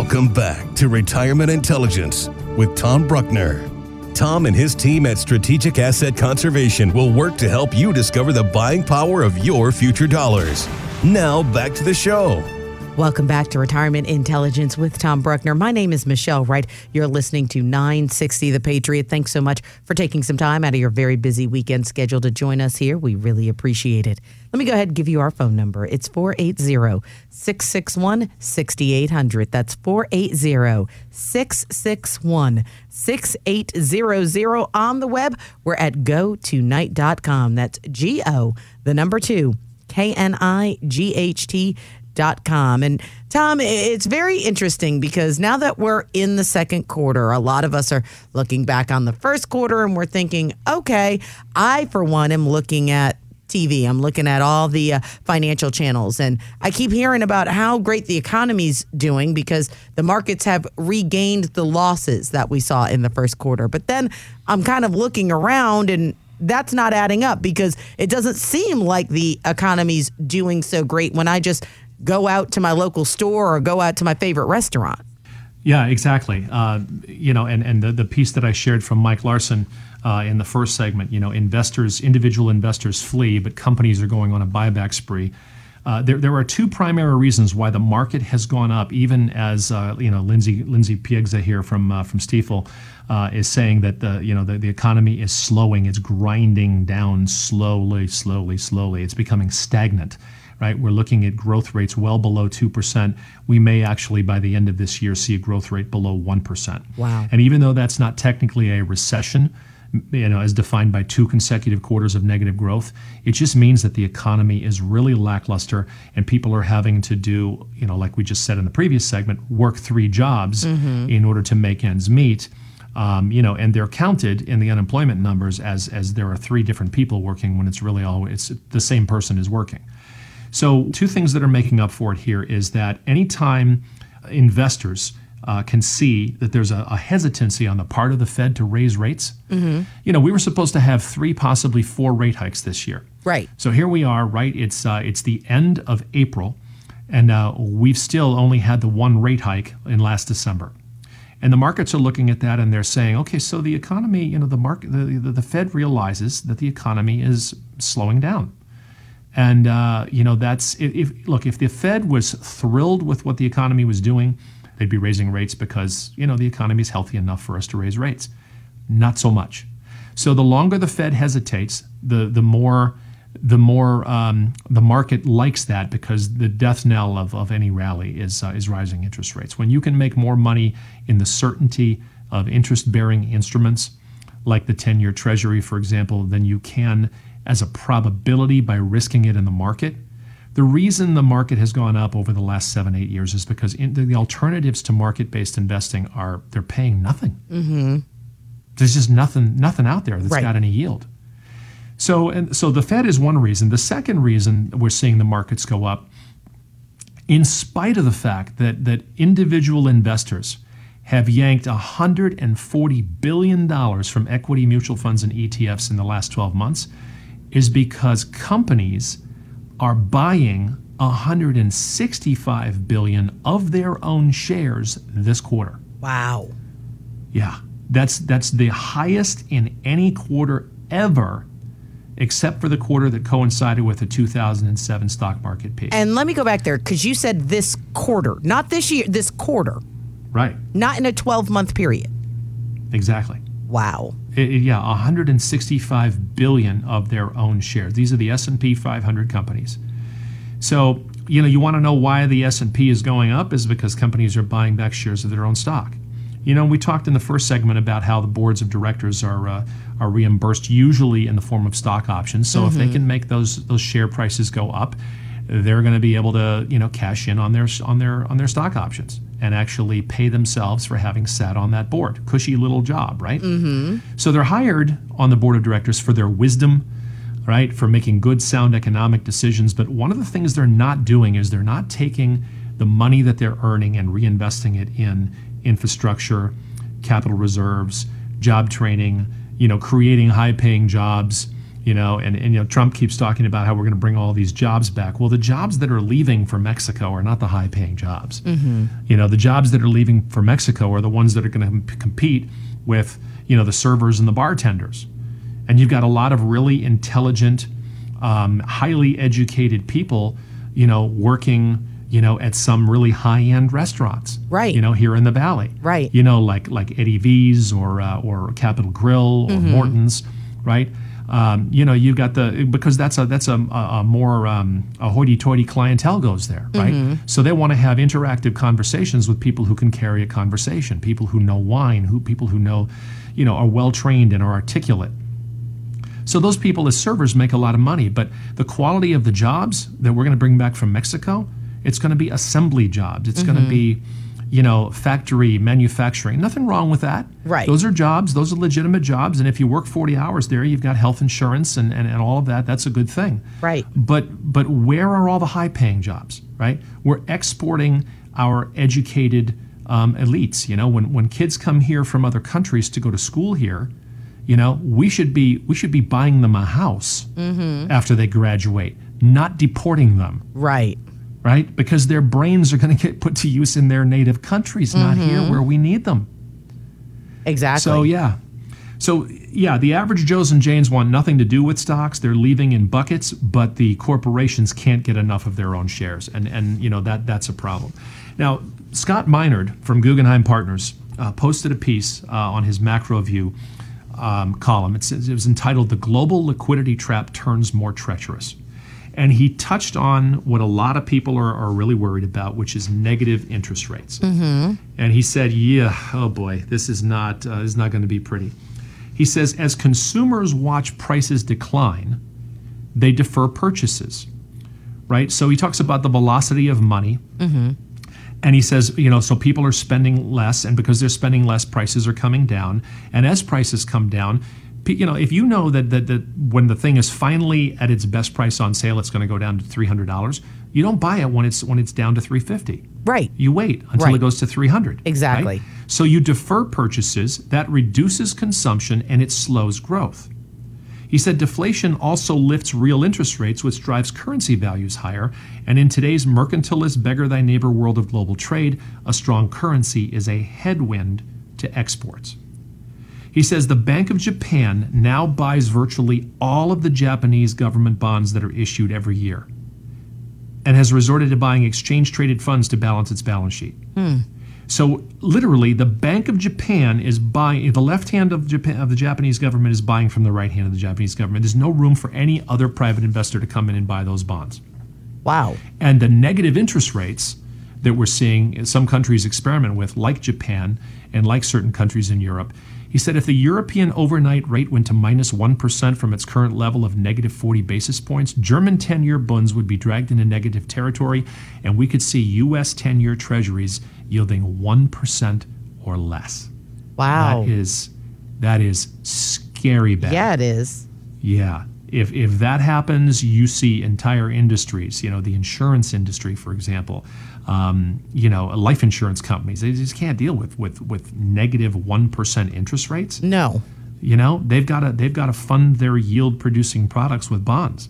Welcome back to Retirement Intelligence with Tom Bruckner. Tom and his team at Strategic Asset Conservation will work to help you discover the buying power of your future dollars. Now, back to the show. Welcome back to Retirement Intelligence with Tom Bruckner. My name is Michelle Wright. You're listening to 960 The Patriot. Thanks so much for taking some time out of your very busy weekend schedule to join us here. We really appreciate it. Let me go ahead and give you our phone number. It's 480 661 6800. That's 480 661 6800. On the web, we're at go2knight.com. That's G O, the number two, K N I G H T com. And Tom, it's very interesting because now that we're in the second quarter, a lot of us are looking back on the first quarter and we're thinking, okay, I, for one, am looking at TV. I'm looking at all the uh, financial channels and I keep hearing about how great the economy's doing because the markets have regained the losses that we saw in the first quarter. But then I'm kind of looking around and that's not adding up because it doesn't seem like the economy's doing so great when I just go out to my local store or go out to my favorite restaurant. Yeah, exactly. Uh, you know, and, and the, the piece that I shared from Mike Larson uh, in the first segment, you know, investors, individual investors flee, but companies are going on a buyback spree. Uh, there, there are two primary reasons why the market has gone up, even as uh, you know Lindsay Lindsay Piegza here from uh, from Stifel uh, is saying that the you know the, the economy is slowing, it's grinding down slowly, slowly, slowly. It's becoming stagnant right? We're looking at growth rates well below 2%. We may actually, by the end of this year, see a growth rate below 1%. Wow. And even though that's not technically a recession, you know, as defined by two consecutive quarters of negative growth, it just means that the economy is really lackluster and people are having to do, you know, like we just said in the previous segment, work three jobs mm-hmm. in order to make ends meet. Um, you know, and they're counted in the unemployment numbers as as there are three different people working when it's really all it's the same person is working. So, two things that are making up for it here is that anytime investors uh, can see that there's a, a, hesitancy on the part of the Fed to raise rates. Mm-hmm. You know, we were supposed to have three, possibly four rate hikes this year. Right. So here we are. Right. It's uh, it's the end of April, and uh, we've still only had the one rate hike in last December. And the markets are looking at that and they're saying, okay, so the economy, you know, the market, the, the, the Fed realizes that the economy is slowing down. And uh, you know that's if, if, look if the Fed was thrilled with what the economy was doing, they'd be raising rates because you know the economy is healthy enough for us to raise rates. Not so much. So the longer the Fed hesitates, the the more the more um, the market likes that because the death knell of, of any rally is uh, is rising interest rates. When you can make more money in the certainty of interest bearing instruments like the 10 year treasury, for example, than you can as a probability by risking it in the market. The reason the market has gone up over the last seven, eight years is because the alternatives to market-based investing are they're paying nothing. Mm-hmm. There's just nothing, nothing out there that's right. got any yield. So, and so the Fed is one reason. The second reason we're seeing the markets go up, in spite of the fact that that individual investors have yanked $140 billion from equity mutual funds and ETFs in the last 12 months is because companies are buying 165 billion of their own shares this quarter. Wow. Yeah. That's that's the highest in any quarter ever except for the quarter that coincided with the 2007 stock market peak. And let me go back there cuz you said this quarter, not this year, this quarter. Right. Not in a 12-month period. Exactly. Wow. Yeah, 165 billion of their own shares. These are the S&P 500 companies. So, you know, you want to know why the S&P is going up is because companies are buying back shares of their own stock. You know, we talked in the first segment about how the boards of directors are uh, are reimbursed usually in the form of stock options. So mm-hmm. if they mm-hmm. can make those those share prices go up, they're going to be able to you know cash in on their on their on their stock options and actually pay themselves for having sat on that board. Cushy little job, right? Mm-hmm. So they're hired on the board of directors for their wisdom, right? For making good, sound economic decisions. But one of the things they're not doing is they're not taking the money that they're earning and reinvesting it in infrastructure, capital reserves, job training, you know, creating high-paying jobs You know, and, and you know Trump keeps talking about how we're going to bring all these jobs back. Well, the jobs that are leaving for Mexico are not the high-paying jobs. You know, the jobs that are leaving for Mexico are the ones that are going to compete with you know the servers and the bartenders. And you've got a lot of really intelligent, um, highly educated people, you know, working, you know, at some really high-end restaurants, Right. You know, here in the valley, Right. You know, like like Eddie V's or uh, or Capital Grille or Mm-hmm. Morton's, right? Um, you know, you've got the because that's a that's a, a, a more um, a hoity-toity clientele goes there, right? Mm-hmm. So they want to have interactive conversations with people who can carry a conversation, people who know wine, who people who know, you know, are well trained and are articulate. So those people as servers make a lot of money, but the quality of the jobs that we're going to bring back from Mexico, it's going to be assembly jobs. It's going to be, you know, factory manufacturing. Nothing wrong with that. Right. Those are jobs. Those are legitimate jobs. And if you work 40 hours there, you've got health insurance and, and, and all of that. That's a good thing. Right. But but where are all the high-paying jobs? Right. We're exporting our educated um, elites. You know, when when kids come here from other countries to go to school here, you know, we should be we should be buying them a house after they graduate, not deporting them Right. Right? Because their brains are going to get put to use in their native countries, not here where we need them. Exactly. So yeah, so yeah, the average Joes and Janes want nothing to do with stocks. They're leaving in buckets, but the corporations can't get enough of their own shares, and and you know that that's a problem. Now, Scott Minerd from Guggenheim Partners uh, posted a piece uh, on his Macro View um, column. It, says, it was entitled "The Global Liquidity Trap Turns More Treacherous." And he touched on what a lot of people are, are really worried about, which is negative interest rates. And he said, "Yeah, oh boy, this is not uh, this is not going to be pretty." He says, as consumers watch prices decline, they defer purchases. Right. So he talks about the velocity of money. And he says, you know, so people are spending less, and because they're spending less, prices are coming down. And as prices come down, you know, if you know that that, that when the thing is finally at its best price on sale, it's going to go down to three hundred dollars. You don't buy it when it's when it's down to three fifty. right. You wait until Right. it goes to 300. Exactly. right? So you defer purchases, that reduces consumption and it slows growth. He said deflation also lifts real interest rates, which drives currency values higher. And in today's mercantilist, beggar thy neighbor world of global trade, a strong currency is a headwind to exports. He says the Bank of Japan now buys virtually all of the Japanese government bonds that are issued every year and has resorted to buying exchange traded funds to balance its balance sheet. Hmm. So literally, the Bank of Japan is buying. The left hand of Japan of the Japanese government is buying from the right hand of the Japanese government. There's no room for any other private investor to come in and buy those bonds. Wow. And the negative interest rates that we're seeing some countries experiment with, like Japan and like certain countries in Europe, he said if the European overnight rate went to minus 1 from its current level of negative 40 basis points, German 10 year bonds would be dragged into negative territory, and we could see U.S. 10 year treasuries yielding 1% or less. Wow. That is, that is scary bad. yeah, it is. Yeah. If, if that happens, you see entire industries, you know, the insurance industry, for example, um, you know, life insurance companies, they just can't deal with, with, with negative 1 interest rates. No. You know, they've got to, they've got to fund their yield producing products with bonds.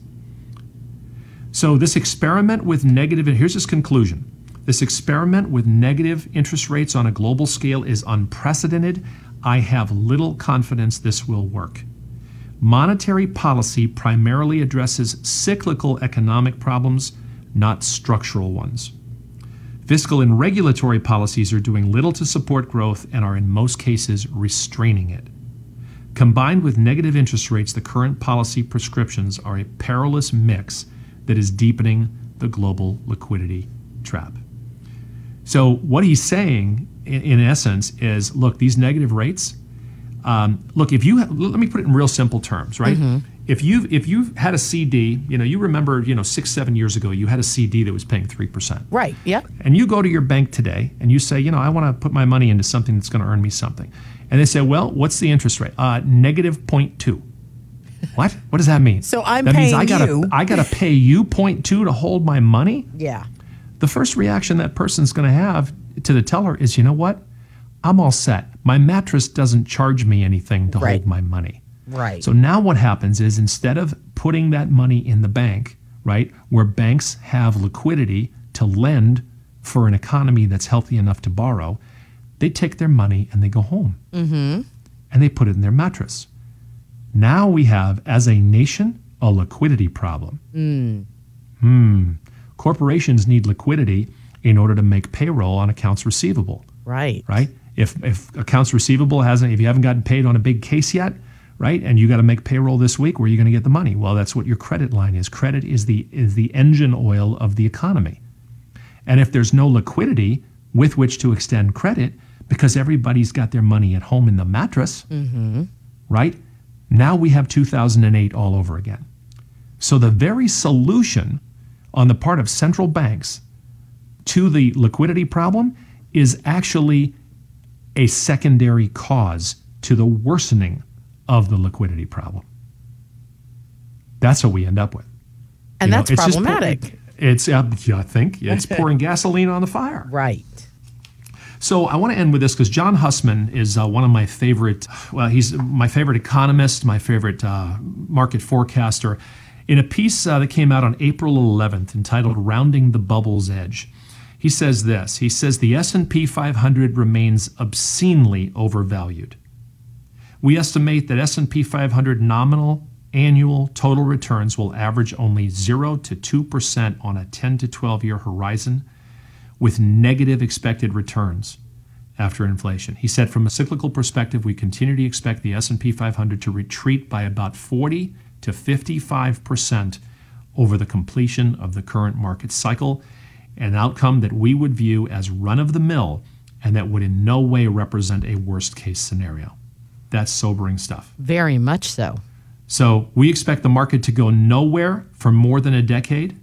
So this experiment with negative, and here's his conclusion. This experiment with negative interest rates on a global scale is unprecedented. I have little confidence this will work. Monetary policy primarily addresses cyclical economic problems, not structural ones. Fiscal and regulatory policies are doing little to support growth and are in most cases restraining it. Combined with negative interest rates, the current policy prescriptions are a perilous mix that is deepening the global liquidity trap. So, what he's saying, in, essence, is look, these negative rates. Um, look, if you ha- let me put it in real simple terms, right? If you've if you've had a CD, you know, you remember, you know, six seven years ago, you had a CD that was paying three percent Right. Yep. and you go to your bank today and you say, you know, I want to put my money into something that's going to earn me something. And they say, well, what's the interest rate? Uh, negative 0.2. What? What does that mean? So I'm that means I gotta, you- I got to pay you 0.2 to hold my money? Yeah. The first reaction that person's going to have to the teller is, you know what? I'm all set. My mattress doesn't charge me anything to Right. hold my money. Right. So now what happens is instead of putting that money in the bank, right, where banks have liquidity to lend for an economy that's healthy enough to borrow, they take their money and they go home. Mm-hmm. And they put it in their mattress. Now we have, as a nation, a liquidity problem. Hmm. Corporations need liquidity in order to make payroll on accounts receivable Right. right? If, if accounts receivable hasn't, if you haven't gotten paid on a big case yet, right, and you got to make payroll this week, where are you going to get the money? Well, that's what your credit line is. Credit is the is the engine oil of the economy, and if there's no liquidity with which to extend credit, because everybody's got their money at home in the mattress, mm-hmm. right? Now we have 2008 all over again. So the very solution on the part of central banks to the liquidity problem is actually a secondary cause to the worsening of the liquidity problem. That's what we end up with. And You know, that's it's just pour- problematic. it's, uh, yeah, I think, it's pouring gasoline on the fire. right. So I want to end with this because John Hussman is uh, one of my favorite. Well, he's my favorite economist, my favorite uh, market forecaster. In a piece uh, that came out on April 11th, entitled "Rounding the Bubble's Edge," he says this. He says the S&P 500 remains obscenely overvalued. We estimate that S&P 500 nominal annual total returns will average only 0 to 2% on a 10 to 12 year horizon with negative expected returns after inflation. He said from a cyclical perspective we continue to expect the S&P 500 to retreat by about 40 to 55% over the completion of the current market cycle, an outcome that we would view as run of the mill and that would in no way represent a worst case scenario. That's sobering stuff. Very much so. So we expect the market to go nowhere for more than a decade,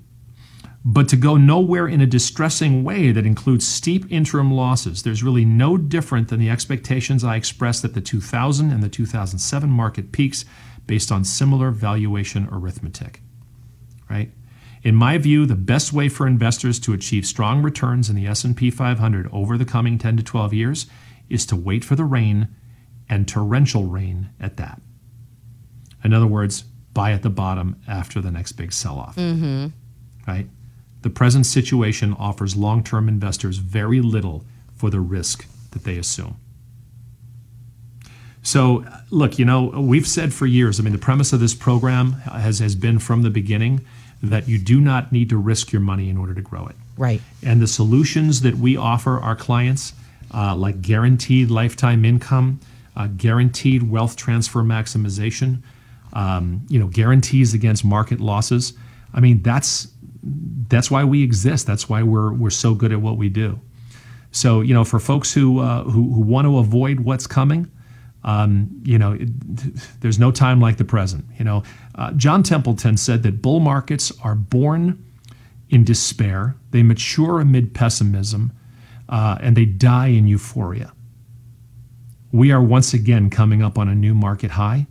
but to go nowhere in a distressing way that includes steep interim losses. There's really no different than the expectations I expressed at the 2000 and the 2007 market peaks based on similar valuation arithmetic. Right? In my view, the best way for investors to achieve strong returns in the S&P 500 over the coming 10 to 12 years is to wait for the rain and torrential rain at that. In other words, buy at the bottom after the next big sell off. Mm-hmm. Right? The present situation offers long term investors very little for the risk that they assume. So, look, you know, we've said for years, I mean, the premise of this program has, has been from the beginning that you do not need to risk your money in order to grow it. Right. And the solutions that we offer our clients, uh, like guaranteed lifetime income, uh, guaranteed wealth transfer maximization, um, you know, guarantees against market losses. I mean, that's that's why we exist. That's why we're we're so good at what we do. So, you know, for folks who uh, who, who want to avoid what's coming, um, you know, it, there's no time like the present. You know, uh, John Templeton said that bull markets are born in despair, they mature amid pessimism, uh, and they die in euphoria. We are once again coming up on a new market high,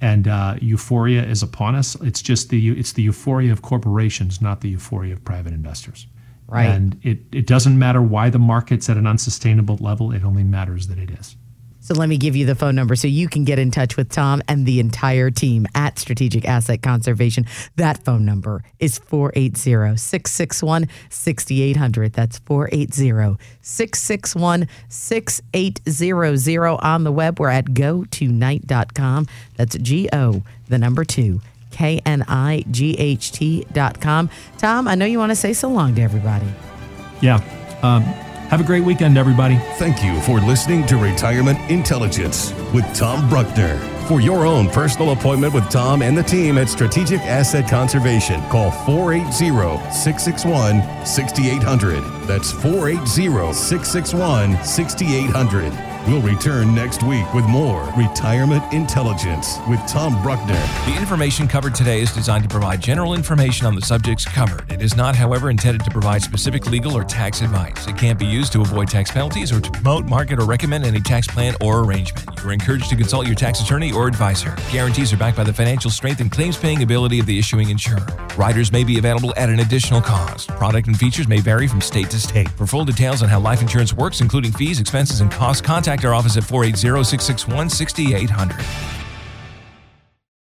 and uh, euphoria is upon us. It's just the it's the euphoria of corporations, not the euphoria of private investors. Right. And it, it doesn't matter why the market's at an unsustainable level. It only matters that it is. So let me give you the phone number so you can get in touch with Tom and the entire team at Strategic Asset Conservation. That phone number is 480 661 6800. That's 480 661 6800. On the web, we're at go2knight.com. That's G O, the number two, K N I G H T.com. Tom, I know you want to say so long to everybody. Yeah. Um, have a great weekend, everybody. Thank you for listening to Retirement Intelligence with Tom Bruckner. For your own personal appointment with Tom and the team at Strategic Asset Conservation, call 480 661 6800. That's 480 661 6800. We'll return next week with more Retirement Intelligence with Tom Bruckner. The information covered today is designed to provide general information on the subjects covered. It is not, however, intended to provide specific legal or tax advice. It can't be used to avoid tax penalties or to promote, market, or recommend any tax plan or arrangement. You are encouraged to consult your tax attorney or advisor. Guarantees are backed by the financial strength and claims paying ability of the issuing insurer. Riders may be available at an additional cost. Product and features may vary from state to state. For full details on how life insurance works, including fees, expenses, and costs, contact our office at 480 661 6800.